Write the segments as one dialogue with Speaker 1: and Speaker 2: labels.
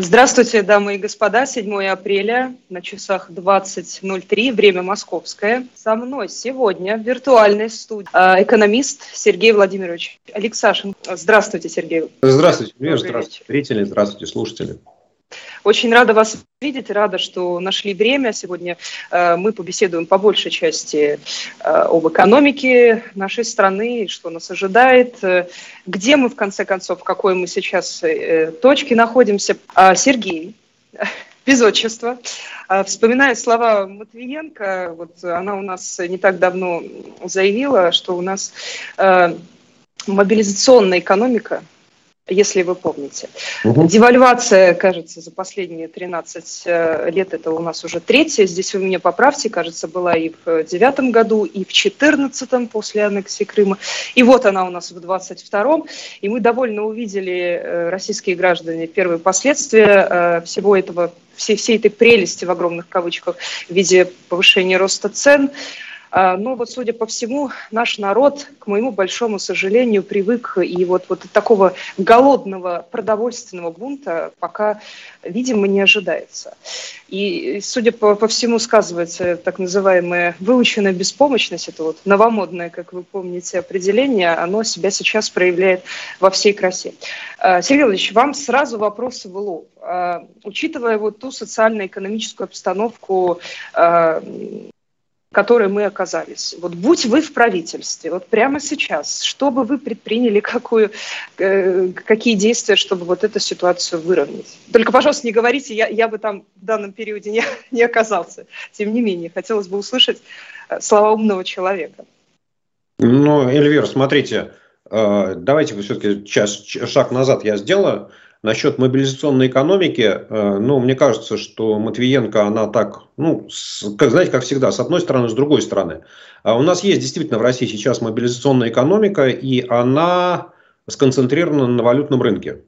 Speaker 1: Здравствуйте, дамы и господа. 7 апреля на часах 20.03, время московское. Со мной сегодня в виртуальной студии э, экономист Сергей Владимирович Алексашин. Здравствуйте, Сергей.
Speaker 2: Здравствуйте, здравствуйте, зрители, здравствуйте, слушатели.
Speaker 1: Очень рада вас видеть, рада, что нашли время. Сегодня э, мы побеседуем по большей части э, об экономике нашей страны, что нас ожидает, э, где мы, в конце концов, в какой мы сейчас точке находимся. А Сергей, без отчества. А, вспоминая слова Матвиенко, вот она у нас не так давно заявила, что у нас мобилизационная экономика – если вы помните. Угу. Девальвация, кажется, за последние 13 э, лет, это у нас уже третья, здесь вы меня поправьте, кажется, была и в девятом году, и в четырнадцатом после аннексии Крыма, и вот она у нас в двадцать втором, и мы довольно увидели, э, российские граждане, первые последствия э, всего этого, всей, всей этой прелести в огромных кавычках в виде повышения роста цен, но вот, судя по всему, наш народ, к моему большому сожалению, привык, и вот, вот такого голодного продовольственного бунта пока, видимо, не ожидается. И, судя по, по всему, сказывается так называемая выученная беспомощность, это вот новомодное, как вы помните, определение, оно себя сейчас проявляет во всей красе. А, Сергей Владимирович, вам сразу вопросы в лоб. А, учитывая вот ту социально-экономическую обстановку, которой мы оказались. Вот будь вы в правительстве, вот прямо сейчас, что бы вы предприняли, какую, э, какие действия, чтобы вот эту ситуацию выровнять? Только, пожалуйста, не говорите, я, я бы там в данном периоде не, не оказался. Тем не менее, хотелось бы услышать э, слова умного человека.
Speaker 2: Ну, Эльвир, смотрите, э, давайте все-таки шаг назад я сделаю. Насчет мобилизационной экономики, э, ну, мне кажется, что Матвиенко, она так, ну, как, знаете, как всегда, с одной стороны, с другой стороны. А у нас есть действительно в России сейчас мобилизационная экономика, и она сконцентрирована на валютном рынке.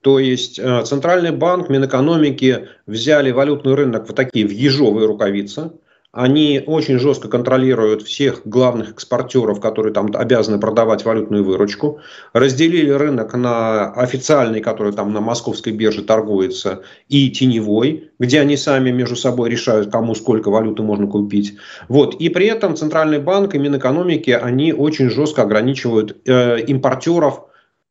Speaker 2: То есть э, Центральный банк, Минэкономики взяли валютный рынок в такие в ежовые рукавицы – они очень жестко контролируют всех главных экспортеров, которые там обязаны продавать валютную выручку. Разделили рынок на официальный, который там на московской бирже торгуется, и теневой, где они сами между собой решают, кому сколько валюты можно купить. Вот. И при этом Центральный банк и Минэкономики, они очень жестко ограничивают э, импортеров,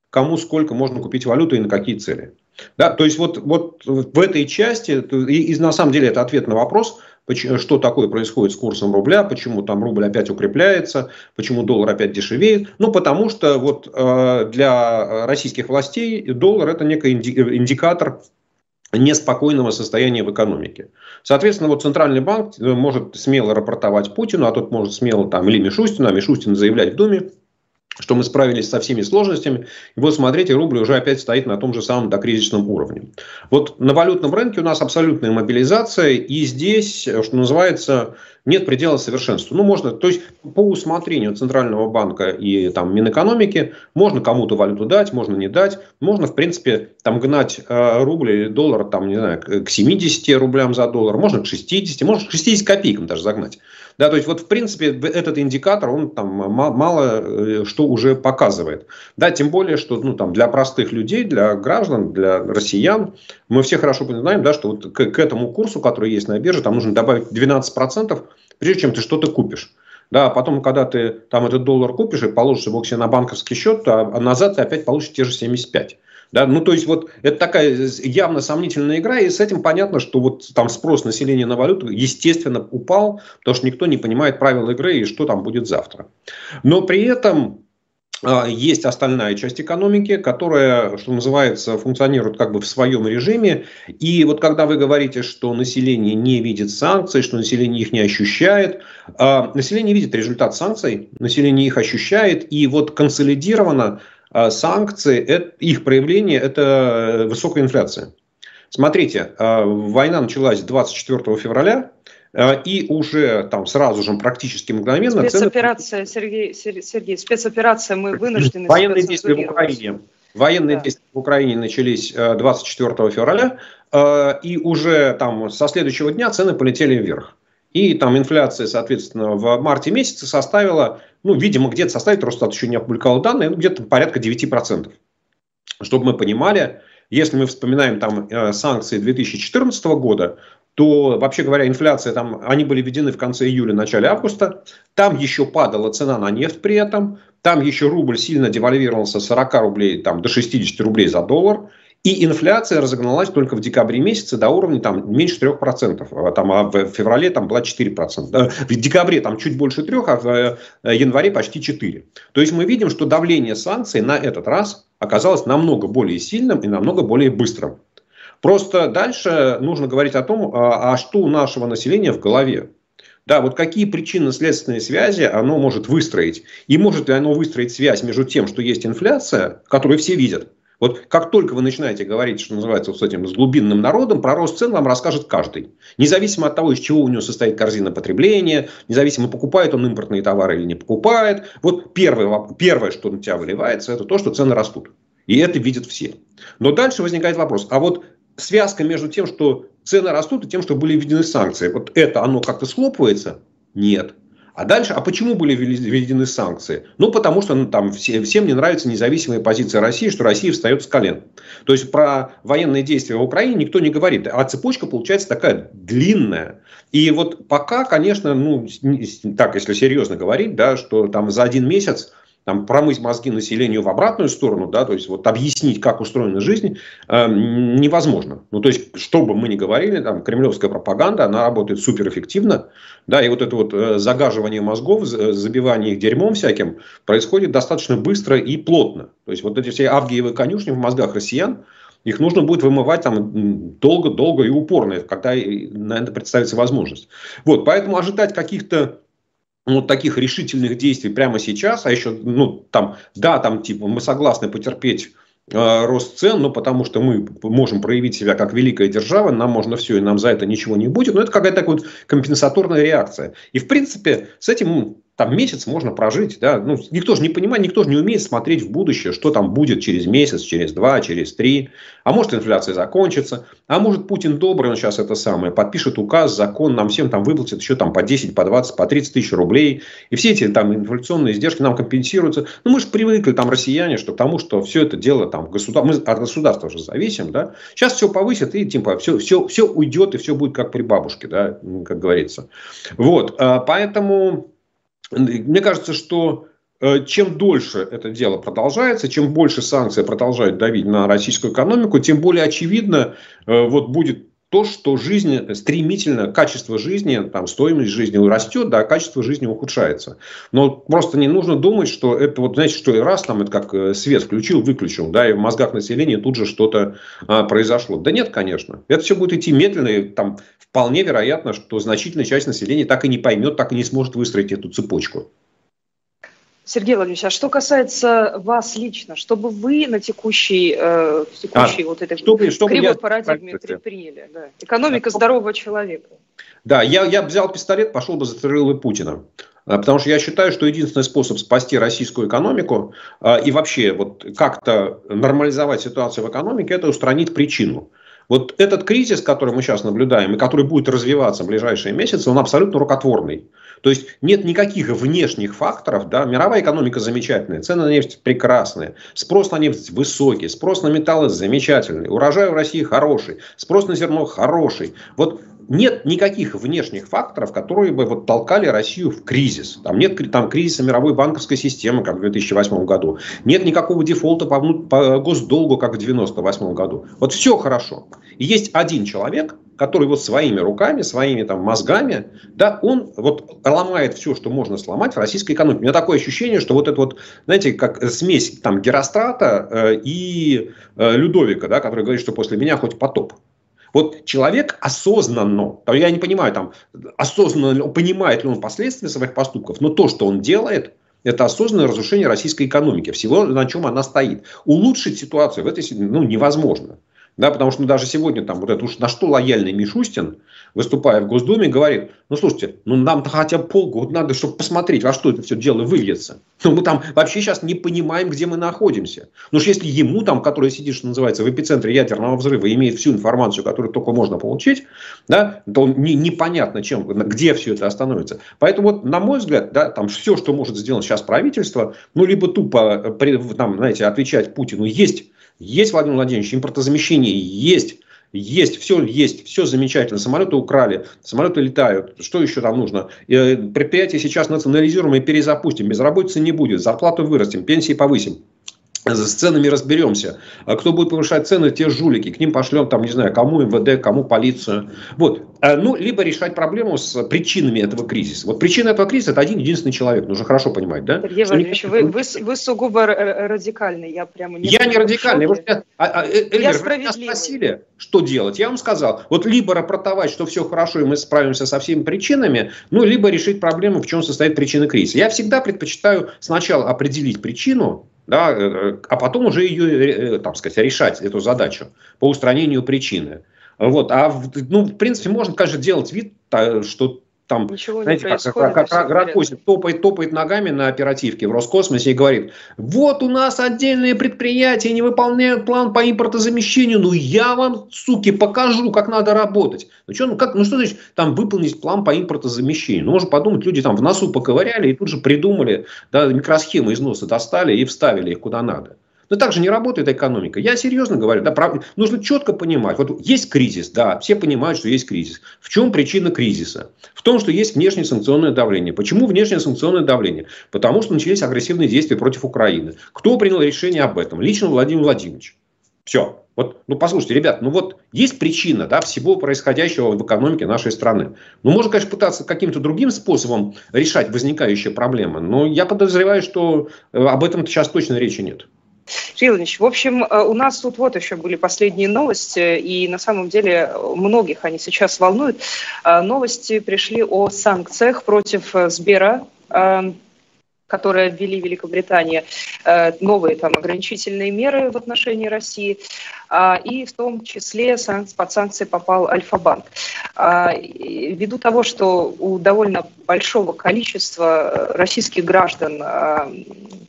Speaker 2: кому сколько можно купить валюты и на какие цели. Да, то есть вот, вот в этой части, и, и на самом деле это ответ на вопрос, что такое происходит с курсом рубля, почему там рубль опять укрепляется, почему доллар опять дешевеет. Ну, потому что вот э, для российских властей доллар это некий индикатор неспокойного состояния в экономике. Соответственно, вот Центральный банк э, может смело рапортовать Путину, а тот может смело там или Мишустину, а Мишустин заявлять в Думе, что мы справились со всеми сложностями. И вот смотрите, рубль уже опять стоит на том же самом докризисном уровне. Вот на валютном рынке у нас абсолютная мобилизация, и здесь, что называется, нет предела совершенству. Ну, можно, то есть по усмотрению Центрального банка и там Минэкономики можно кому-то валюту дать, можно не дать. Можно, в принципе, там гнать э, рубль или доллар, там, не знаю, к 70 рублям за доллар, можно к 60, можно к 60 копейкам даже загнать. Да, то есть вот в принципе этот индикатор, он там мало э, что уже показывает. Да, тем более, что ну, там, для простых людей, для граждан, для россиян, мы все хорошо знаем, да, что вот к, к этому курсу, который есть на бирже, там нужно добавить 12%, прежде чем ты что-то купишь. Да, а потом, когда ты там этот доллар купишь и положишь его себе на банковский счет, то а назад ты опять получишь те же 75. Да, ну, то есть, вот это такая явно сомнительная игра, и с этим понятно, что вот там спрос населения на валюту, естественно, упал, потому что никто не понимает правил игры и что там будет завтра. Но при этом есть остальная часть экономики, которая, что называется, функционирует как бы в своем режиме. И вот когда вы говорите, что население не видит санкций, что население их не ощущает, а, население видит результат санкций, население их ощущает, и вот консолидированно а, санкции, их проявление – это высокая инфляция. Смотрите, война началась 24 февраля, Э, и уже там сразу же практически мгновенно...
Speaker 1: Спецоперация, цены... Сергей, Сергей, спецоперация, мы вынуждены...
Speaker 2: Военные действия в Украине. Военные да. действия в Украине начались 24 э, февраля, э, и уже там со следующего дня цены полетели вверх. И там инфляция, соответственно, в марте месяце составила, ну, видимо, где-то составит, Росстат еще не опубликовал данные, ну, где-то порядка 9%. Чтобы мы понимали, если мы вспоминаем там э, санкции 2014 года, то, вообще говоря, инфляция там, они были введены в конце июля, начале августа. Там еще падала цена на нефть при этом. Там еще рубль сильно девальвировался с 40 рублей там, до 60 рублей за доллар. И инфляция разогналась только в декабре месяце до уровня там, меньше 3%. А, там, а в феврале там была 4%. В декабре там чуть больше 3%, а в э, январе почти 4%. То есть мы видим, что давление санкций на этот раз оказалось намного более сильным и намного более быстрым. Просто дальше нужно говорить о том, а, а что у нашего населения в голове. Да, вот какие причинно-следственные связи оно может выстроить. И может ли оно выстроить связь между тем, что есть инфляция, которую все видят, вот как только вы начинаете говорить, что называется, вот с этим с глубинным народом, про рост цен вам расскажет каждый. Независимо от того, из чего у него состоит корзина потребления, независимо, покупает он импортные товары или не покупает. Вот первое, первое, что на тебя выливается, это то, что цены растут. И это видят все. Но дальше возникает вопрос, а вот связка между тем, что цены растут, и тем, что были введены санкции, вот это оно как-то схлопывается? Нет. А дальше, а почему были введены санкции? Ну, потому что ну, там все, всем не нравится независимая позиция России, что Россия встает с колен. То есть про военные действия в Украине никто не говорит. А цепочка получается такая длинная. И вот пока, конечно, ну, так, если серьезно говорить, да, что там за один месяц там, промыть мозги населению в обратную сторону, да, то есть вот объяснить, как устроена жизнь, э, невозможно. Ну, то есть, что бы мы ни говорили, там, кремлевская пропаганда, она работает суперэффективно, да, и вот это вот э, загаживание мозгов, забивание их дерьмом всяким происходит достаточно быстро и плотно. То есть, вот эти все авгиевы конюшни в мозгах россиян, их нужно будет вымывать там долго-долго и упорно, когда на это представится возможность. Вот, поэтому ожидать каких-то ну, таких решительных действий прямо сейчас, а еще, ну, там, да, там, типа, мы согласны потерпеть э, рост цен, но потому что мы можем проявить себя как великая держава, нам можно все, и нам за это ничего не будет. Но это какая-то такая вот компенсаторная реакция. И, в принципе, с этим там месяц можно прожить, да, ну, никто же не понимает, никто же не умеет смотреть в будущее, что там будет через месяц, через два, через три, а может инфляция закончится, а может Путин добрый, он сейчас это самое, подпишет указ, закон, нам всем там выплатит еще там по 10, по 20, по 30 тысяч рублей, и все эти там инфляционные издержки нам компенсируются, ну, мы же привыкли там россияне, что к тому, что все это дело там государство, мы от государства уже зависим, да, сейчас все повысит и типа все, все, все уйдет и все будет как при бабушке, да, как говорится, вот, а, поэтому мне кажется, что э, чем дольше это дело продолжается, чем больше санкции продолжают давить на российскую экономику, тем более очевидно э, вот будет то, что жизнь стремительно, качество жизни, там, стоимость жизни растет, да, а качество жизни ухудшается. Но просто не нужно думать, что это вот, знаете, что и раз там это как э, свет включил, выключил, да, и в мозгах населения тут же что-то а, произошло. Да нет, конечно. Это все будет идти медленно, и там вполне вероятно, что значительная часть населения так и не поймет, так и не сможет выстроить эту цепочку.
Speaker 1: Сергей Владимирович, а что касается вас лично, что бы вы на текущей, э, текущей а, вот этой чтобы, чтобы кривой я... парадигме предприняли? Да. Экономика здорового человека.
Speaker 2: Да, я, я взял пистолет, пошел бы застрелил и Путина. А, потому что я считаю, что единственный способ спасти российскую экономику э, и вообще вот как-то нормализовать ситуацию в экономике, это устранить причину. Вот этот кризис, который мы сейчас наблюдаем и который будет развиваться в ближайшие месяцы, он абсолютно рукотворный. То есть нет никаких внешних факторов. Да? Мировая экономика замечательная, цены на нефть прекрасные, спрос на нефть высокий, спрос на металлы замечательный, урожай в России хороший, спрос на зерно хороший. Вот нет никаких внешних факторов, которые бы вот толкали Россию в кризис. Там нет там, кризиса мировой банковской системы, как в 2008 году. Нет никакого дефолта по, по госдолгу, как в 1998 году. Вот все хорошо. И есть один человек, который вот своими руками, своими там мозгами, да, он вот ломает все, что можно сломать в российской экономике. У меня такое ощущение, что вот это вот, знаете, как смесь там Герострата э, и э, Людовика, да, который говорит, что после меня хоть потоп. Вот человек осознанно, я не понимаю, там, осознанно понимает ли он последствия своих поступков, но то, что он делает, это осознанное разрушение российской экономики, всего, на чем она стоит. Улучшить ситуацию в этой ну, невозможно. Да, потому что ну, даже сегодня там вот это уж на что лояльный Мишустин, выступая в Госдуме, говорит, ну слушайте, ну нам-то хотя бы полгода надо, чтобы посмотреть, во что это все дело выльется. Ну мы там вообще сейчас не понимаем, где мы находимся. Ну что если ему там, который сидит, что называется, в эпицентре ядерного взрыва, имеет всю информацию, которую только можно получить, да, то не, непонятно, чем, где все это остановится. Поэтому вот, на мой взгляд, да, там все, что может сделать сейчас правительство, ну либо тупо, э, там, знаете, отвечать Путину, есть Есть, Владимир Владимирович, импортозамещение есть. Есть, все есть, все замечательно. Самолеты украли, самолеты летают. Что еще там нужно? Э, предприятие сейчас национализируем и перезапустим. Безработицы не будет, зарплату вырастим, пенсии повысим с ценами разберемся. А кто будет повышать цены, те жулики. К ним пошлем, там, не знаю, кому МВД, кому полицию. Вот. А, ну, либо решать проблему с причинами этого кризиса. Вот причина этого кризиса – это один единственный человек. Нужно хорошо понимать, да?
Speaker 1: Сергей Владимирович, вы, вы, вы сугубо радикальный. Я прямо
Speaker 2: не Я не радикальный. Вы, а, а, э, Эльвир, я вы меня спросили, что делать. Я вам сказал. Вот либо рапортовать, что все хорошо, и мы справимся со всеми причинами, ну, либо решить проблему, в чем состоит причина кризиса. Я всегда предпочитаю сначала определить причину, да, э, э, а потом уже ее, э, там сказать, решать, эту задачу по устранению причины. Вот. А, ну, в принципе, можно, конечно, делать вид, что там, Ничего знаете, не как, как, как Ракосин топает, топает ногами на оперативке в Роскосмосе и говорит, вот у нас отдельные предприятия не выполняют план по импортозамещению, ну я вам, суки, покажу, как надо работать. Ну что, ну, как, ну что значит там выполнить план по импортозамещению? Ну можно подумать, люди там в носу поковыряли и тут же придумали, да, микросхемы из носа достали и вставили их куда надо. Но так же не работает экономика. Я серьезно говорю, да, прав... нужно четко понимать. Вот есть кризис, да, все понимают, что есть кризис. В чем причина кризиса? В том, что есть внешнее санкционное давление. Почему внешнее санкционное давление? Потому что начались агрессивные действия против Украины. Кто принял решение об этом? Лично Владимир Владимирович. Все. Вот, ну, послушайте, ребят, ну вот есть причина да, всего происходящего в экономике нашей страны. Ну, можно, конечно, пытаться каким-то другим способом решать возникающие проблемы, но я подозреваю, что э, об этом сейчас точно речи нет.
Speaker 1: Ильич, в общем, э, у нас тут вот еще были последние новости, и на самом деле многих они сейчас волнуют. Э, новости пришли о санкциях против э, Сбера, которые ввели Великобритания, новые там ограничительные меры в отношении России, а, и в том числе под санкции попал Альфа-банк. А, ввиду того, что у довольно большого количества российских граждан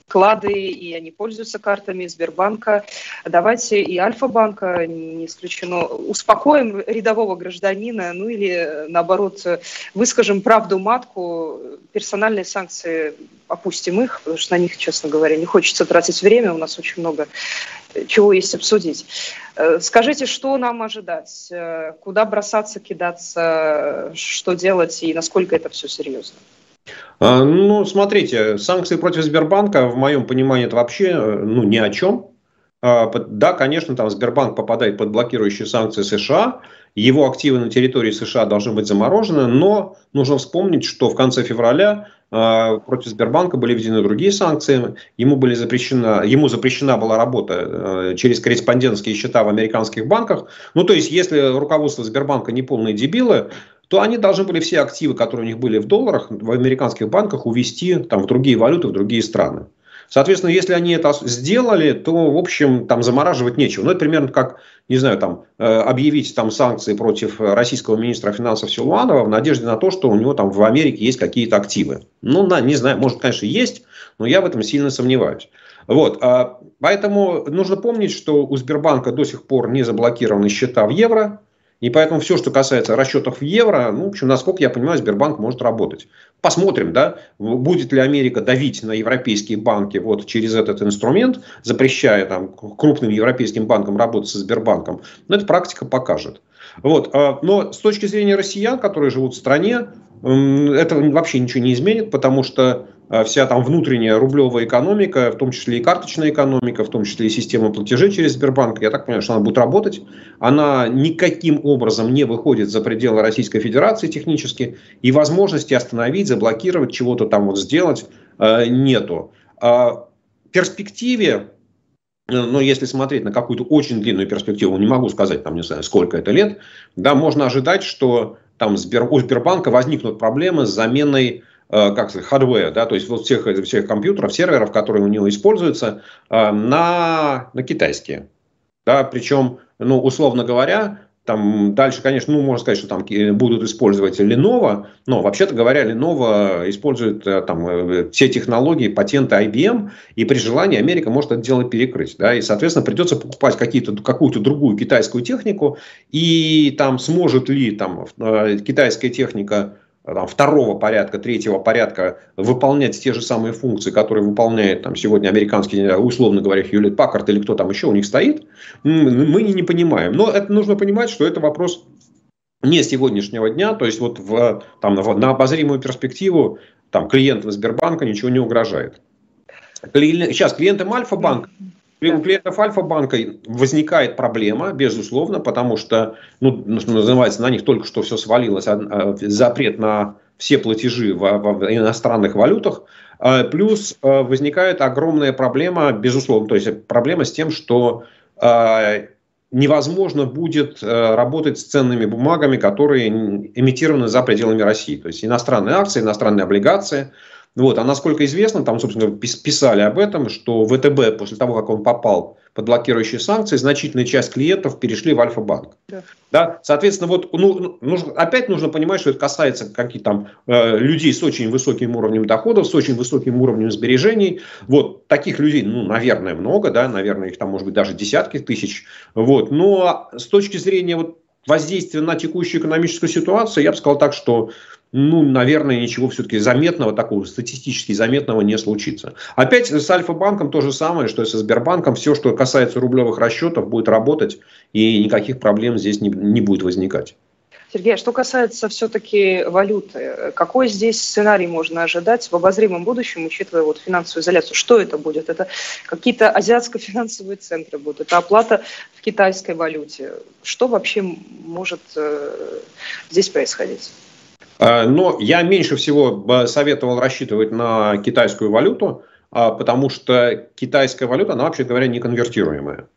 Speaker 1: вклады, и они пользуются картами Сбербанка. Давайте и Альфа-банка, не исключено, успокоим рядового гражданина, ну или наоборот выскажем правду матку, персональные санкции опустим их, потому что на них, честно говоря, не хочется тратить время, у нас очень много чего есть обсудить. Э, скажите, что нам ожидать? Э, куда бросаться, кидаться, что делать и насколько это все серьезно?
Speaker 2: А, ну, смотрите, санкции против Сбербанка, в моем понимании, это вообще э, ну, ни о чем. А, да, конечно, там Сбербанк попадает под блокирующие санкции США, его активы на территории США должны быть заморожены, но нужно вспомнить, что в конце февраля против Сбербанка были введены другие санкции, ему, были запрещена, ему запрещена была работа э, через корреспондентские счета в американских банках. Ну, то есть, если руководство Сбербанка не полные дебилы, то они должны были все активы, которые у них были в долларах, в американских банках увести там, в другие валюты, в другие страны. Соответственно, если они это сделали, то, в общем, там замораживать нечего. Ну, это примерно как, не знаю, там, э, объявить там санкции против российского министра финансов Силуанова в надежде на то, что у него там в Америке есть какие-то активы. Ну, на, не знаю, может, конечно, есть, но я в этом сильно сомневаюсь. Вот, а, поэтому нужно помнить, что у Сбербанка до сих пор не заблокированы счета в евро, и поэтому все, что касается расчетов в евро, ну, в общем, насколько я понимаю, Сбербанк может работать. Посмотрим, да, будет ли Америка давить на европейские банки вот через этот инструмент, запрещая там крупным европейским банкам работать со Сбербанком. Но эта практика покажет. Вот. А, но с точки зрения россиян, которые живут в стране, это вообще ничего не изменит, потому что вся там внутренняя рублевая экономика, в том числе и карточная экономика, в том числе и система платежей через Сбербанк, я так понимаю, что она будет работать. Она никаким образом не выходит за пределы Российской Федерации технически, и возможности остановить, заблокировать, чего-то там вот сделать э, нету. А в перспективе, но ну, если смотреть на какую-то очень длинную перспективу, не могу сказать, там, не знаю, сколько это лет, да, можно ожидать, что там у Сбербанка возникнут проблемы с заменой э, как сказать, hardware, да, то есть вот всех, всех компьютеров, серверов, которые у него используются, э, на, на китайские. Да, причем, ну, условно говоря, там дальше, конечно, ну, можно сказать, что там будут использовать Lenovo, но вообще-то говоря, Lenovo использует э, там все технологии, патенты IBM, и при желании Америка может это дело перекрыть. Да, и, соответственно, придется покупать какие-то, какую-то другую китайскую технику, и там сможет ли там китайская техника там, второго порядка, третьего порядка выполнять те же самые функции, которые выполняет там, сегодня американский, условно говоря, Хьюлет Паккарт или кто там еще у них стоит, мы не, понимаем. Но это нужно понимать, что это вопрос не сегодняшнего дня, то есть вот в, там, на обозримую перспективу там, клиентам Сбербанка ничего не угрожает. Сейчас клиентам Альфа-банк у клиентов Альфа-банка возникает проблема, безусловно, потому что, ну, называется, на них только что все свалилось, а, запрет на все платежи в, в иностранных валютах, а, плюс а, возникает огромная проблема, безусловно, то есть проблема с тем, что невозможно будет работать с ценными бумагами, которые эмитированы за пределами России. То есть иностранные акции, иностранные облигации – вот. А насколько известно, там, собственно, писали об этом, что ВТБ после того, как он попал под блокирующие санкции, значительная часть клиентов перешли в Альфа-банк. Да. Да? Соответственно, вот, ну, нужно, опять нужно понимать, что это касается каких там э, людей с очень высоким уровнем доходов, с очень высоким уровнем сбережений. Вот таких людей, ну, наверное, много, да, наверное, их там может быть даже десятки тысяч. Вот. Но с точки зрения вот, воздействия на текущую экономическую ситуацию, я бы сказал так, что ну, наверное, ничего все-таки заметного, такого статистически заметного не случится. Опять с Альфа-банком то же самое, что и со Сбербанком. Все, что касается рублевых расчетов, будет работать, и никаких проблем здесь не, не будет возникать.
Speaker 1: Сергей, а что касается все-таки валюты, какой здесь сценарий можно ожидать в обозримом будущем, учитывая вот финансовую изоляцию? Что это будет? Это какие-то азиатско-финансовые центры будут? Это оплата в китайской валюте? Что вообще может э, здесь происходить?
Speaker 2: А, но я меньше всего советовал рассчитывать на китайскую валюту, а, потому что китайская валюта, она, вообще говоря, не конвертируемая.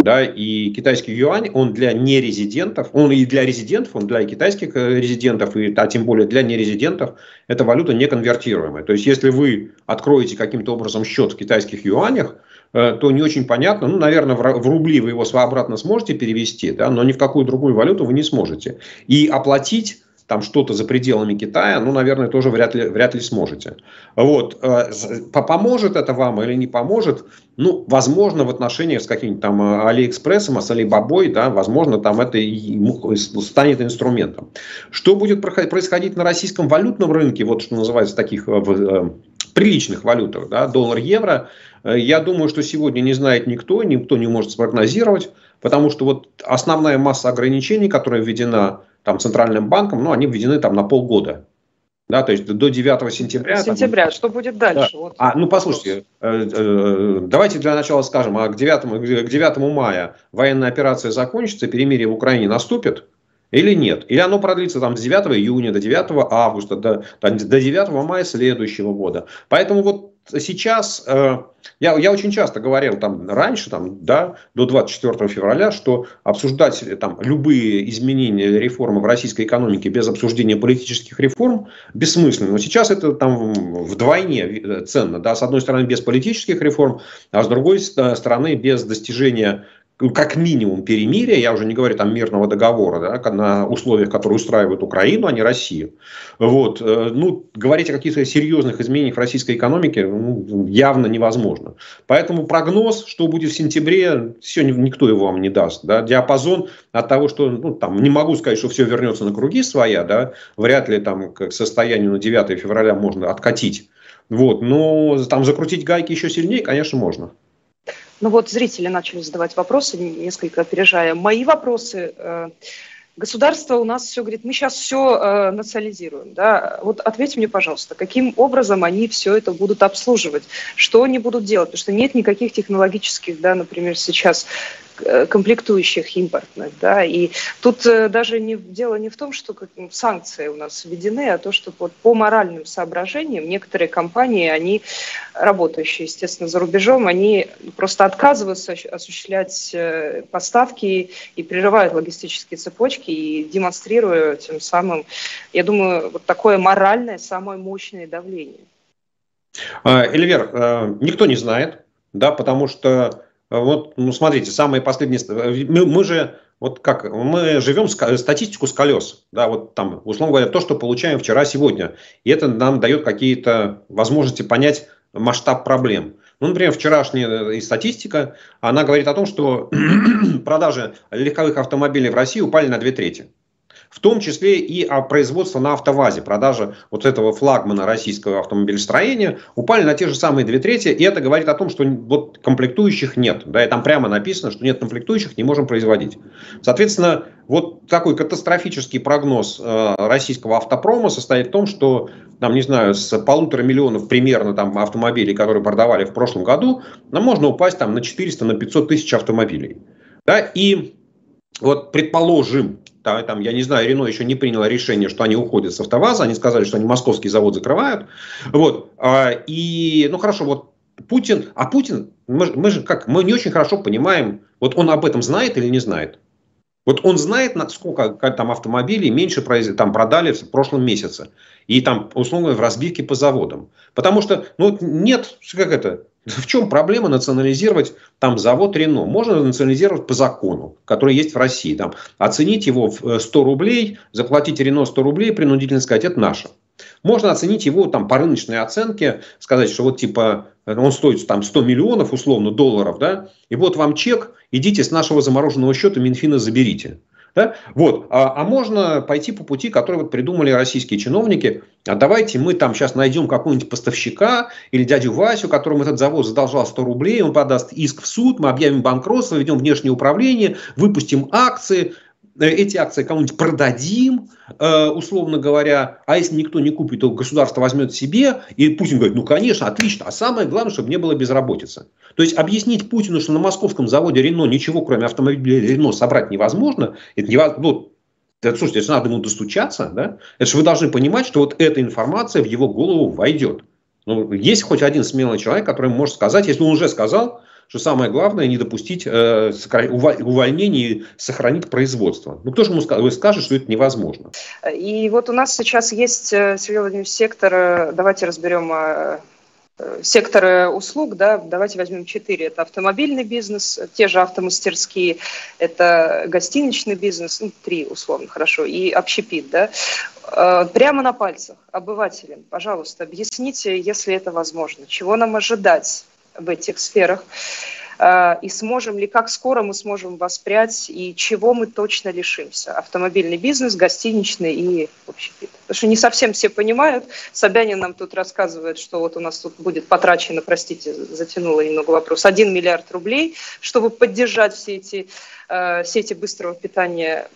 Speaker 2: Да, и китайский юань, он для нерезидентов, он и для резидентов, он для китайских э, резидентов, и, а тем более для нерезидентов, эта валюта не конвертируемая. То есть, если вы откроете каким-то образом счет в китайских юанях, э, то не очень понятно, ну, наверное, в рубли вы его обратно сможете перевести, да, но ни в какую другую валюту вы не сможете. И оплатить там что-то за пределами Китая, ну, наверное, тоже вряд ли, вряд ли сможете. Вот. Э, поможет это вам или не поможет? Ну, возможно, в отношениях с каким-нибудь там э, Алиэкспрессом, с Алибабой, да, возможно, там это и станет инструментом. Что будет происходить на российском валютном рынке, вот что называется таких э, приличных валютах, да, доллар, евро, я думаю, что сегодня не знает никто, никто не может спрогнозировать, потому что вот основная масса ограничений, которая введена там, Центральным банком, ну, они введены там на полгода. Да, то есть до 9 сентября.
Speaker 1: Сентября, там, что будет дальше? Да.
Speaker 2: Вот. А, ну, послушайте, э, э, давайте для начала скажем, а к 9, к 9 мая военная операция закончится, перемирие в Украине наступит или нет? Или оно продлится там с 9 июня до 9 августа, до, до 9 мая следующего года. Поэтому вот сейчас, э, я, я очень часто говорил там раньше, там, да, до 24 февраля, что обсуждать там, любые изменения реформы в российской экономике без обсуждения политических реформ бессмысленно. Но сейчас это там вдвойне э, ценно. Да? С одной стороны, без политических реформ, а с другой стороны, без достижения как минимум перемирия, я уже не говорю там мирного договора, да, на условиях, которые устраивают Украину, а не Россию. Вот. Э, ну, говорить о каких-то серьезных изменениях в российской экономике ну, явно невозможно. Поэтому прогноз, что будет в сентябре, все, никто его вам не даст. Да. Диапазон от того, что, ну, там, не могу сказать, что все вернется на круги своя, да, вряд ли там к состоянию на 9 февраля можно откатить. Вот. Но там закрутить гайки еще сильнее, конечно, можно.
Speaker 1: Ну вот зрители начали задавать вопросы, несколько опережая мои вопросы. Э, государство у нас все говорит, мы сейчас все э, национализируем. Да? Вот ответьте мне, пожалуйста, каким образом они все это будут обслуживать? Что они будут делать? Потому что нет никаких технологических, да, например, сейчас комплектующих импортных. Да? И тут э, даже не, дело не в том, что санкции у нас введены, а то, что вот по моральным соображениям некоторые компании, они, работающие, естественно, за рубежом, они просто отказываются осуществлять э, поставки и прерывают логистические цепочки и демонстрируя тем самым, я думаю, вот такое моральное, самое мощное давление.
Speaker 2: А, Эльвер, никто не знает, да, потому что вот, ну, смотрите, самые последние... Мы, мы же, вот как, мы живем статистику с колес, да, вот там, условно говоря, то, что получаем вчера, сегодня. И это нам дает какие-то возможности понять масштаб проблем. Ну, например, вчерашняя э, статистика, она говорит о том, что продажи легковых автомобилей в России упали на две трети. В том числе и о производстве на автовазе. Продажи вот этого флагмана российского автомобилестроения упали на те же самые две трети, и это говорит о том, что вот комплектующих нет. Да, и там прямо написано, что нет комплектующих, не можем производить. Соответственно, вот такой катастрофический прогноз э, российского автопрома состоит в том, что, там, не знаю, с полутора миллионов примерно там, автомобилей, которые продавали в прошлом году, нам можно упасть там, на 400, на 500 тысяч автомобилей. Да? И вот предположим, да, там, я не знаю, Рено еще не приняло решение, что они уходят с АвтоВАЗа, они сказали, что они московский завод закрывают. Вот, а, и, ну хорошо, вот Путин, а Путин, мы, мы же как, мы не очень хорошо понимаем, вот он об этом знает или не знает. Вот он знает, сколько там автомобилей меньше там продали в прошлом месяце. И там, условно, в разбивке по заводам. Потому что, ну, нет, как это, в чем проблема национализировать там завод Рено? Можно национализировать по закону, который есть в России. Там, оценить его в 100 э, рублей, заплатить Рено 100 рублей, принудительно сказать, это наше. Можно оценить его там, по рыночной оценке, сказать, что вот типа он стоит там 100 миллионов условно долларов, да, и вот вам чек, идите с нашего замороженного счета Минфина заберите. Да? Вот. А, а можно пойти по пути, который вот придумали российские чиновники. А давайте мы там сейчас найдем какого-нибудь поставщика или дядю Васю, которому этот завод задолжал 100 рублей, он подаст иск в суд, мы объявим банкротство, ведем внешнее управление, выпустим акции, эти акции кому-нибудь продадим, э, условно говоря, а если никто не купит, то государство возьмет себе, и Путин говорит, ну, конечно, отлично, а самое главное, чтобы не было безработицы. То есть объяснить Путину, что на московском заводе Рено ничего, кроме автомобиля Рено, собрать невозможно, это невозможно, ну, это, слушайте, это надо ему достучаться, да? Это же вы должны понимать, что вот эта информация в его голову войдет. Ну, есть хоть один смелый человек, который может сказать, если он уже сказал, что самое главное не допустить э, увольнения и сохранить производство. Ну, кто же ему скажет, что это невозможно?
Speaker 1: И вот у нас сейчас есть, э, Сергей сектор, э, давайте разберем э, секторы услуг, да, давайте возьмем четыре. Это автомобильный бизнес, те же автомастерские, это гостиничный бизнес, ну, три условно, хорошо, и общепит, да. Прямо на пальцах обывателям, пожалуйста, объясните, если это возможно, чего нам ожидать в этих сферах, а, и сможем ли, как скоро мы сможем воспрять и чего мы точно лишимся. Автомобильный бизнес, гостиничный и общепит. Потому что не совсем все понимают. Собянин нам тут рассказывает, что вот у нас тут будет потрачено, простите, затянуло немного вопрос, 1 миллиард рублей, чтобы поддержать все эти а, сети быстрого питания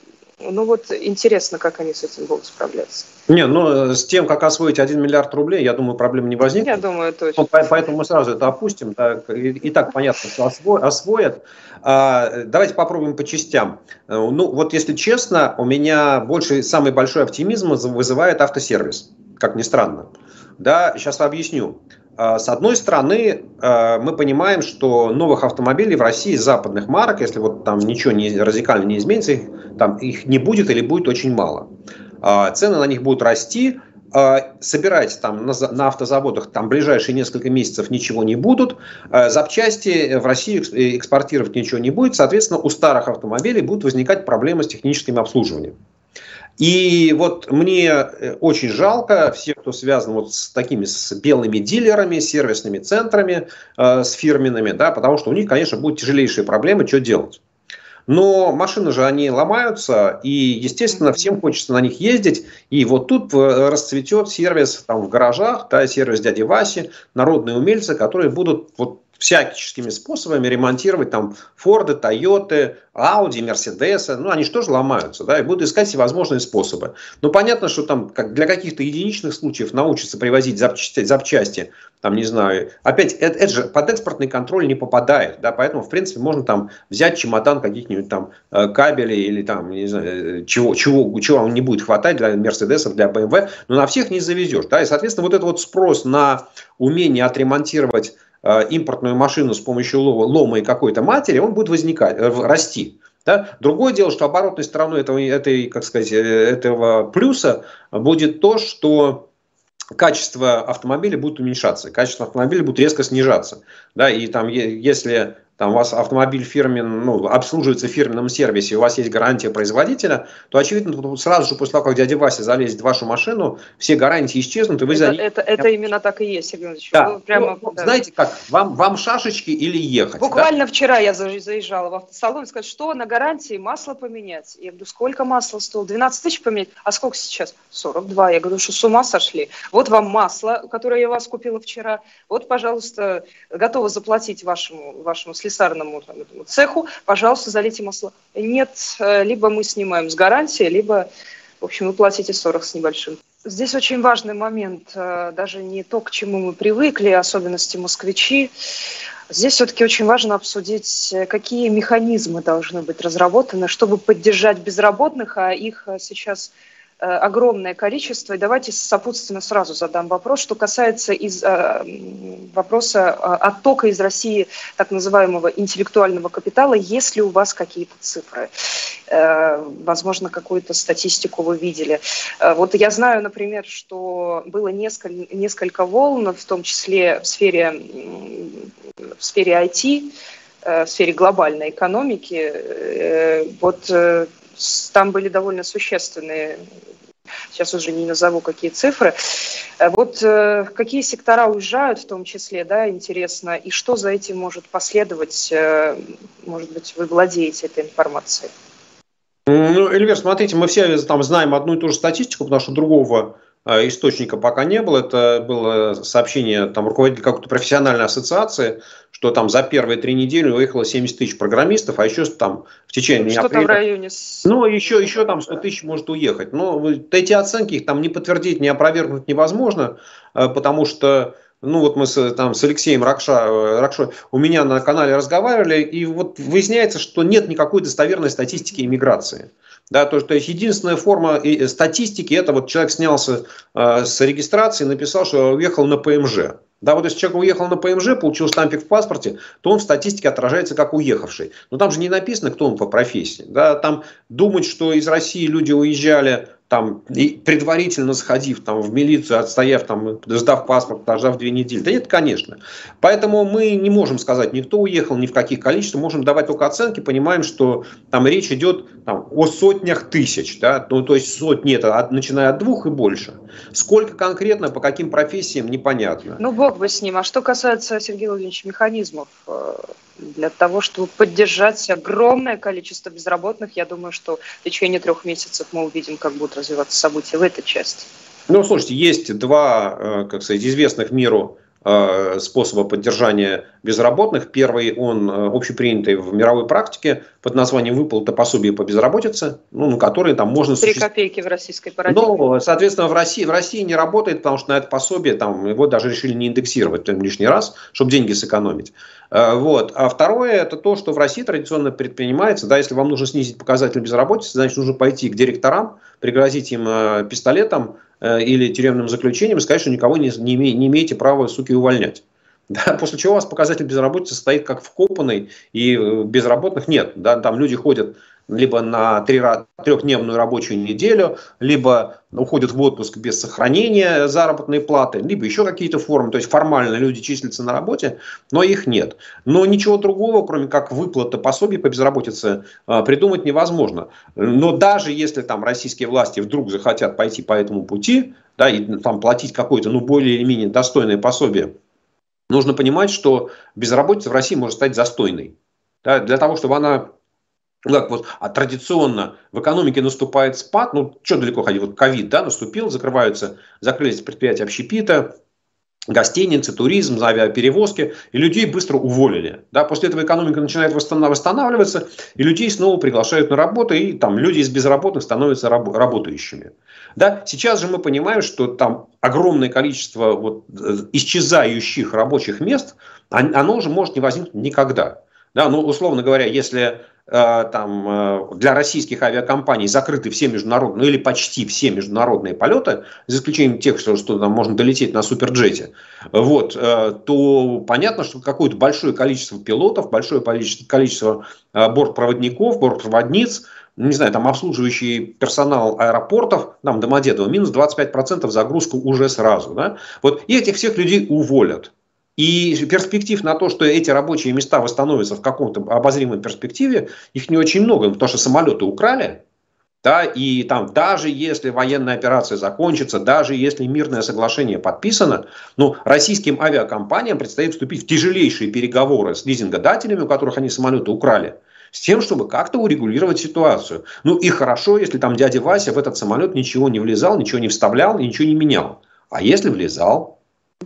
Speaker 1: ну вот интересно, как они с этим будут справляться.
Speaker 2: Не, ну с тем, как освоить 1 миллиард рублей, я думаю, проблем не возникнет.
Speaker 1: Я думаю, точно.
Speaker 2: Ну, поэтому мы сразу это опустим. Так, и, и так понятно, что осво, освоят. А, давайте попробуем по частям. Ну вот если честно, у меня больше, самый большой оптимизм вызывает автосервис, как ни странно. Да, сейчас объясню. А, с одной стороны, а, мы понимаем, что новых автомобилей в России западных марок, если вот там ничего не, радикально не изменится, их, там их не будет или будет очень мало. А, цены на них будут расти, собирать там на, на автозаводах там ближайшие несколько месяцев ничего не будут, запчасти в Россию экспортировать ничего не будет, соответственно, у старых автомобилей будут возникать проблемы с техническим обслуживанием. И вот мне э, очень жалко всех, кто связан вот с такими с белыми дилерами, сервисными центрами, э, с фирменными, да, потому что у них, конечно, будут тяжелейшие проблемы, что делать. Но машины же, они ломаются, и, естественно, всем хочется на них ездить. И вот тут э, расцветет сервис там в гаражах, да, сервис дяди Васи, народные умельцы, которые будут вот всяческими способами ремонтировать там Форды, Тойоты, Ауди, Мерседесы. Ну, они же тоже ломаются, да, и будут искать всевозможные способы. Но понятно, что там как для каких-то единичных случаев научатся привозить запчасти, запчасти там, не знаю, опять, это, это же под экспортный контроль не попадает, да, поэтому, в принципе, можно там взять чемодан каких-нибудь там э, кабелей или там, не знаю, э, чего, чего, чего вам не будет хватать для Мерседесов, для BMW, но на всех не завезешь, да, и, соответственно, вот этот вот спрос на умение отремонтировать импортную машину с помощью лома и какой-то матери, он будет возникать, э, расти. Да? Другое дело, что оборотной стороной этого, этой, как сказать, э, этого плюса будет то, что качество автомобиля будет уменьшаться, качество автомобиля будет резко снижаться. Да, и там, если там у вас автомобиль фирмен, ну, обслуживается в фирменном сервисе, у вас есть гарантия производителя, то, очевидно, сразу же после того, как дядя Вася залезет в вашу машину, все гарантии исчезнут, и вы
Speaker 1: это,
Speaker 2: за
Speaker 1: них... Это, это именно так и есть, Сергей Иванович.
Speaker 2: Да. прямо, ну, да. Знаете как, вам, вам шашечки или ехать?
Speaker 1: Буквально да? вчера я заезжала в автосалон и сказала, что на гарантии масло поменять. Я говорю, сколько масла стоило? 12 тысяч поменять. А сколько сейчас? 42. Я говорю, что с ума сошли. Вот вам масло, которое я вас купила вчера. Вот, пожалуйста, готова заплатить вашему, вашему слесарному там, цеху, пожалуйста, залейте масло. Нет, э, либо мы снимаем с гарантии, либо, в общем, вы платите 40 с небольшим. Здесь очень важный момент, э, даже не то, к чему мы привыкли, особенности москвичи. Здесь все-таки очень важно обсудить, э, какие механизмы должны быть разработаны, чтобы поддержать безработных, а их сейчас огромное количество. И давайте сопутственно сразу задам вопрос, что касается из, э, вопроса э, оттока из России так называемого интеллектуального капитала. Есть ли у вас какие-то цифры? Возможно, какую-то статистику вы видели. Вот я знаю, например, что было несколько, несколько волн, в том числе в сфере, в сфере IT, в сфере глобальной экономики. Вот там были довольно существенные сейчас уже не назову какие цифры. Э, вот э, какие сектора уезжают в том числе, да, интересно, и что за этим может последовать? Э, может быть, вы владеете этой информацией?
Speaker 2: Ну, Эльвир, смотрите, мы все там знаем одну и ту же статистику, потому что другого источника пока не было. Это было сообщение там, руководителя какой-то профессиональной ассоциации, что там за первые три недели выехало 70 тысяч программистов, а еще там в течение
Speaker 1: Что апреля... в районе...
Speaker 2: Ну, еще, еще там 100 тысяч может уехать. Но эти оценки их там не подтвердить, не опровергнуть невозможно, э, потому что ну вот мы с, там, с Алексеем Ракша, э, Ракшой у меня на канале разговаривали, и вот выясняется, что нет никакой достоверной статистики иммиграции. Да, то, то есть единственная форма э, статистики это вот человек снялся э, с регистрации, написал, что уехал на ПМЖ. Да, вот если человек уехал на ПМЖ, получил штампик в паспорте, то он в статистике отражается как уехавший. Но там же не написано, кто он по профессии. Да, там думать, что из России люди уезжали там, и предварительно сходив там, в милицию, отстояв, там, сдав паспорт, дождав две недели. Да нет, конечно. Поэтому мы не можем сказать, никто уехал, ни в каких количествах. Можем давать только оценки, понимаем, что там речь идет там, о сотнях тысяч. Да? Ну, то есть сотни это от, начиная от двух и больше. Сколько конкретно, по каким профессиям, непонятно.
Speaker 1: Ну, бог бы с ним. А что касается, Сергея Владимировича, механизмов э, для того, чтобы поддержать огромное количество безработных. Я думаю, что в течение трех месяцев мы увидим, как будут развиваться события в этой части.
Speaker 2: Ну, слушайте, есть два, э, как сказать, известных миру способа поддержания безработных. Первый, он э, общепринятый в мировой практике под названием выплата пособия по безработице, ну, на которые там можно...
Speaker 1: Три копейки в российской парадигме.
Speaker 2: Ну, соответственно, в России, в России не работает, потому что на это пособие там, его даже решили не индексировать там, лишний раз, чтобы деньги сэкономить. Э, вот. А второе, это то, что в России традиционно предпринимается. Да, если вам нужно снизить показатель безработицы, значит, нужно пойти к директорам, пригрозить им пистолетом, Э, или тюремным заключением и сказать, что никого не, не, не имеете права, суки, увольнять. Да, после чего у вас показатель безработицы стоит как вкопанный, и э, безработных нет. Да, там люди ходят либо на трехдневную рабочую неделю, либо уходят в отпуск без сохранения заработной платы, либо еще какие-то формы. То есть формально люди числятся на работе, но их нет. Но ничего другого, кроме как выплата пособий по безработице, а, придумать невозможно. Но даже если там российские власти вдруг захотят пойти по этому пути, да, и там платить какое-то, ну, более или менее достойное пособие, нужно понимать, что безработица в России может стать застойной. Да, для того, чтобы она как вот, а традиционно в экономике наступает спад, ну, что далеко ходить, вот ковид, да, наступил, закрываются, закрылись предприятия общепита, гостиницы, туризм, авиаперевозки, и людей быстро уволили. Да, после этого экономика начинает восстанавливаться, и людей снова приглашают на работу, и там люди из безработных становятся раб работающими. Да, сейчас же мы понимаем, что там огромное количество вот, э, исчезающих рабочих мест, оно уже может не возникнуть никогда. Да, ну, условно говоря, если Э, там, э, для российских авиакомпаний закрыты все международные, ну или почти все международные полеты, за исключением тех, что, что там можно долететь на суперджете, вот, э, то понятно, что какое-то большое количество пилотов, большое количество бортпроводников, бортпроводниц, ну, не знаю, там обслуживающий персонал аэропортов, там Домодедово, минус 25% загрузку уже сразу. Да? Вот, и этих всех людей уволят. И перспектив на то, что эти рабочие места восстановятся в каком-то обозримой перспективе, их не очень много, потому что самолеты украли, да, и там даже если военная операция закончится, даже если мирное соглашение подписано, ну, российским авиакомпаниям предстоит вступить в тяжелейшие переговоры с лизингодателями, у которых они самолеты украли, с тем, чтобы как-то урегулировать ситуацию. Ну и хорошо, если там дядя Вася в этот самолет ничего не влезал, ничего не вставлял, ничего не менял. А если влезал?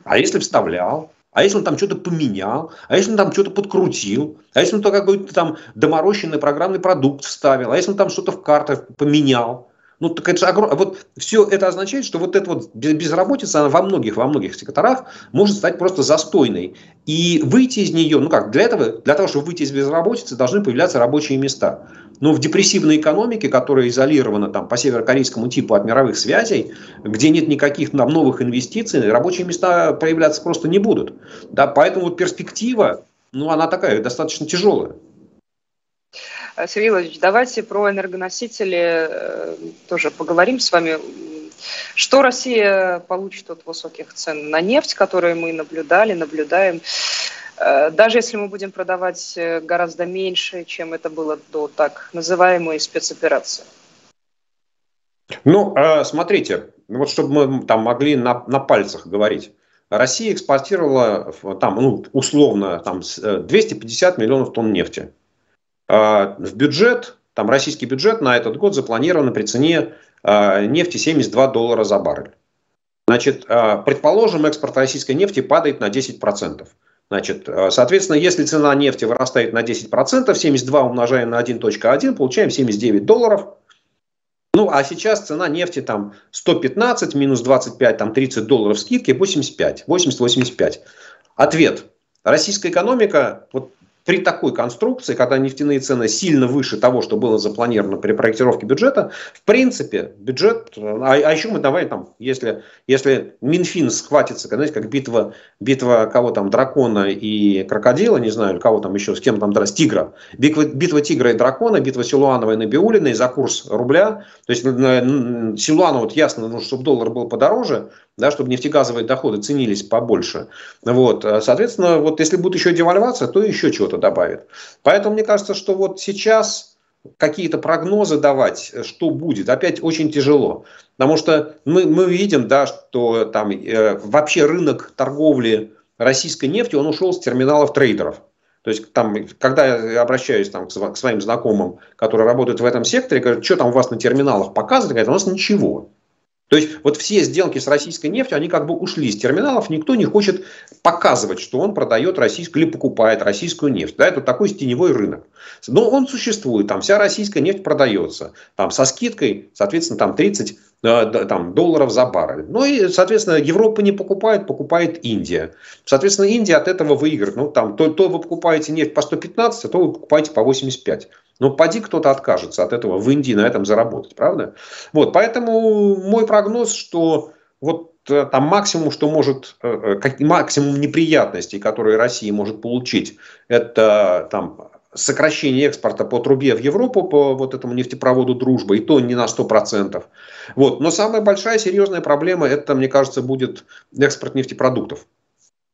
Speaker 2: А если вставлял? А если он там что-то поменял, а если он там что-то подкрутил, а если он то какой-то там доморощенный программный продукт вставил, а если он там что-то в картах поменял, ну, так это же огром... Вот все это означает, что вот эта вот безработица она во многих, во многих секторах может стать просто застойной. И выйти из нее, ну как, для этого, для того, чтобы выйти из безработицы, должны появляться рабочие места. Но в депрессивной экономике, которая изолирована там, по северокорейскому типу от мировых связей, где нет никаких там, новых инвестиций, рабочие места появляться просто не будут. Да, поэтому перспектива, ну, она такая достаточно тяжелая.
Speaker 1: Сергей Владимирович, давайте про энергоносители э, тоже поговорим с вами. Что Россия получит от высоких цен на нефть, которые мы наблюдали, наблюдаем? Э, даже если мы будем продавать э, гораздо меньше, чем это было до так называемой спецоперации?
Speaker 2: Ну, смотрите, вот чтобы мы там могли на, на пальцах говорить. Россия экспортировала там, ну, условно там, 250 миллионов тонн нефти. А, в бюджет, там российский бюджет на этот год запланирован при цене а, нефти 72 доллара за баррель. Значит, а, предположим, экспорт российской нефти падает на 10%. Значит, соответственно, если цена нефти вырастает на 10%, 72 умножаем на 1.1, получаем 79 долларов. Ну, а сейчас цена нефти там 115 минус 25, там 30 долларов скидки, 85, 80-85. Ответ. Российская экономика, вот при такой конструкции, когда нефтяные цены сильно выше того, что было запланировано при проектировке бюджета, в принципе, бюджет, а, а еще мы давай там, если, если Минфин схватится, знаете, как битва, битва кого там, дракона и крокодила, не знаю, кого там еще, с кем там, с тигра, битва, битва тигра и дракона, битва Силуанова и Набиулиной за курс рубля, то есть Силуану вот ясно, ну, чтобы доллар был подороже, да, чтобы нефтегазовые доходы ценились побольше. Вот, соответственно, вот если будет еще девальвация, то еще чего-то добавит. Поэтому мне кажется, что вот сейчас какие-то прогнозы давать, что будет, опять очень тяжело. Потому что мы, мы видим, да, что там э, вообще рынок торговли российской нефтью, он ушел с терминалов трейдеров. То есть, там, когда я обращаюсь там, к своим знакомым, которые работают в этом секторе, говорят, что там у вас на терминалах показывают, говорят, у нас ничего. То есть вот все сделки с российской нефтью, они как бы ушли из терминалов, никто не хочет показывать, что он продает российскую или покупает российскую нефть. Да, это такой теневой рынок. Но он существует, там вся российская нефть продается. Там со скидкой, соответственно, там 30 э, там, долларов за баррель. Ну и, соответственно, Европа не покупает, покупает Индия. Соответственно, Индия от этого выиграет. Ну, там, то, то вы покупаете нефть по 115, а то вы покупаете по 85. Но поди кто-то откажется от этого в Индии на этом заработать, правда? Вот, поэтому мой прогноз, что вот э, там максимум, что может, э, э, максимум неприятностей, которые Россия может получить, это там сокращение экспорта по трубе в Европу, по вот этому нефтепроводу «Дружба», и то не на 100%. Вот. Но самая большая серьезная проблема, это, мне кажется, будет экспорт нефтепродуктов.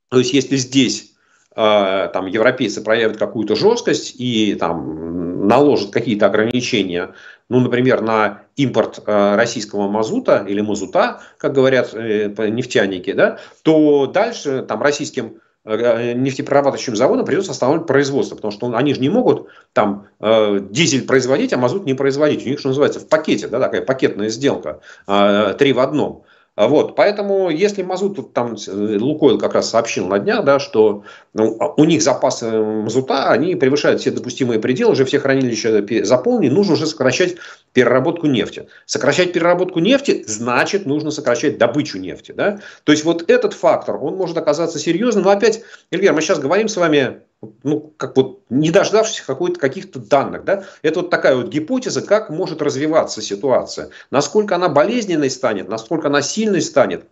Speaker 2: То есть, если здесь Э, там европейцы проявят какую-то жесткость и там наложат какие-то ограничения, ну, например, на импорт э, российского мазута или мазута, как говорят э, нефтяники, да, то дальше там российским нефтеперерабатывающим заводам придется останавливать производство, потому что они же не могут там э, дизель производить, а мазут не производить. У них, что называется, в пакете, да, такая пакетная сделка, э, три в одном. А вот, поэтому, если мазут, там Лукойл как раз сообщил на днях, да, что ну, а у них запасы мазута, они превышают все допустимые пределы, уже все хранилища заполнены, нужно уже сокращать переработку нефти. Сокращать переработку нефти, значит, нужно сокращать добычу нефти. Да? То есть, вот этот фактор, он может оказаться серьезным. Но опять, Эльвир, мы сейчас говорим с вами ну, как вот не дождавшись каких-то данных. Да? Это вот такая вот гипотеза, как может развиваться ситуация. Насколько она болезненной станет, насколько она сильной станет,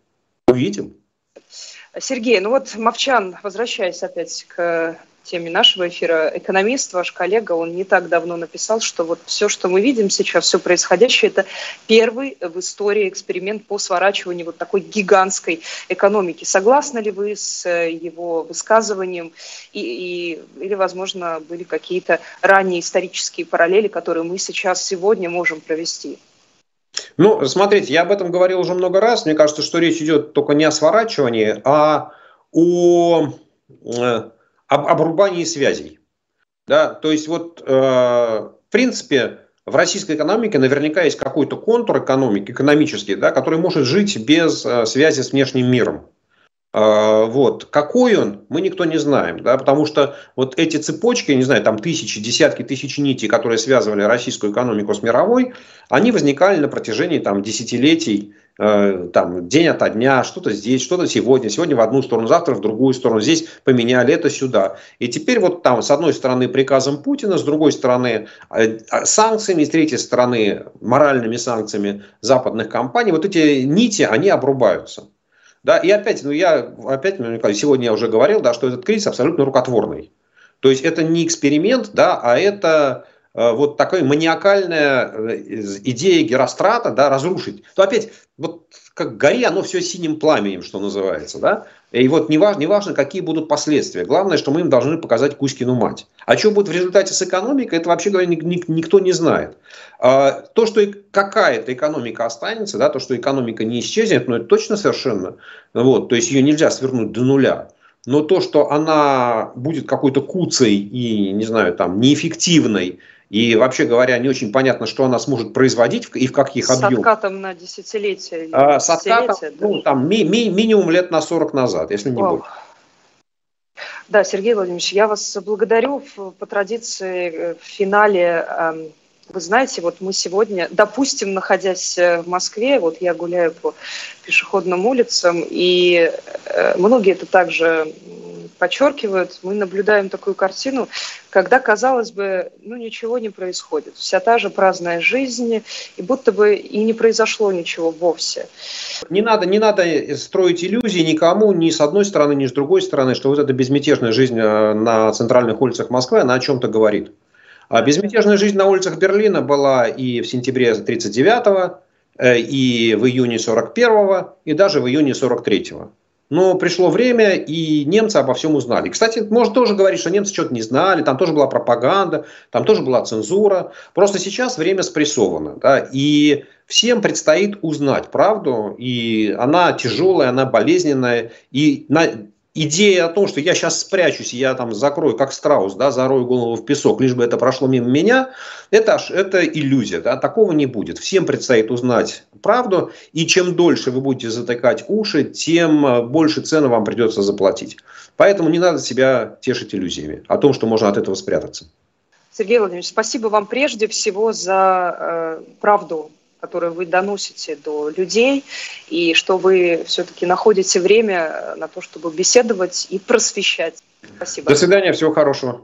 Speaker 2: увидим.
Speaker 1: Сергей, ну вот Мовчан, возвращаясь опять к теме нашего эфира, экономист, ваш коллега, он не так давно написал, что вот все, что мы видим сейчас, все происходящее, это первый в истории эксперимент по сворачиванию вот такой гигантской экономики. Согласны ли вы с э, его высказыванием? И, и, или, возможно, были какие-то ранние исторические параллели, которые мы сейчас сегодня можем провести?
Speaker 2: Ну, смотрите, я об этом говорил уже много раз. Мне кажется, что речь идет только не о сворачивании, а о э, об обрубании связей. Да? То есть вот, э, в принципе, в российской экономике наверняка есть какой-то контур экономики, экономический, да, который может жить без э, связи с внешним миром. Э, вот. Какой он, мы никто не знаем, да, потому что вот эти цепочки, не знаю, там тысячи, десятки тысяч нитей, которые связывали российскую экономику с мировой, они возникали на протяжении там, десятилетий там, день ото дня, что-то здесь, что-то сегодня, сегодня в одну сторону, завтра в другую сторону, здесь поменяли это сюда. И теперь вот там с одной стороны приказом Путина, с другой стороны э, а, санкциями, с третьей стороны моральными санкциями западных компаний, вот эти нити, они обрубаются. Да, и опять, ну я опять, ну, сегодня я уже говорил, да, что этот кризис абсолютно рукотворный. То есть это не эксперимент, да, а это Э, вот такая маниакальная э, идея Герострата, да, разрушить. То опять, вот как гори, оно все синим пламенем, что называется, да. И вот не важно, не важно, какие будут последствия. Главное, что мы им должны показать Кузькину мать. А что будет в результате с экономикой, это вообще говоря никто не знает. А, то, что какая-то экономика останется, да, то, что экономика не исчезнет, ну это точно совершенно. Вот, то есть ее нельзя свернуть до нуля. Но то, что она будет какой-то куцей и, не знаю, там, неэффективной, и вообще говоря, не очень понятно, что она сможет производить и в каких объемах. С
Speaker 1: откатом на десятилетия.
Speaker 2: А, с откатом, да? ну, там, ми, ми, минимум лет на 40 назад, если не больше.
Speaker 1: Да, Сергей Владимирович, я вас благодарю. По традиции э, в финале, вы знаете, вот мы сегодня, допустим, находясь э, в Москве, вот я гуляю по пешеходным улицам, и э, многие это также подчеркивают, мы наблюдаем такую картину, когда, казалось бы, ну ничего не происходит. Вся та же праздная жизнь, и будто бы и не произошло ничего вовсе.
Speaker 2: Не надо, не надо строить иллюзии никому, ни с одной стороны, ни с другой стороны, что вот эта безмятежная жизнь э, на центральных улицах Москвы, она о чем-то говорит. А безмятежная жизнь на улицах Берлина была и в сентябре 1939 э, и в июне 41 и даже в июне 43 -го. Но пришло время, и немцы обо всем узнали. Кстати, можно тоже говорить, что немцы что-то не знали, там тоже была пропаганда, там тоже была цензура. Просто сейчас время спрессовано. Да, и всем предстоит узнать правду, и она тяжелая, она болезненная, и на, идея о том, что я сейчас спрячусь, я там закрою, как страус, да, зарою голову в песок, лишь бы это прошло мимо меня, это, это иллюзия, да, такого не будет. Всем предстоит узнать правду, и чем дольше вы будете затыкать уши, тем э, больше цены вам придется заплатить. Поэтому не надо себя тешить иллюзиями о том, что можно от этого спрятаться.
Speaker 1: Сергей Владимирович, спасибо вам прежде всего за э, правду которые вы доносите до людей, и что вы все-таки находите время на то, чтобы беседовать и просвещать.
Speaker 2: Спасибо. До свидания, всего хорошего.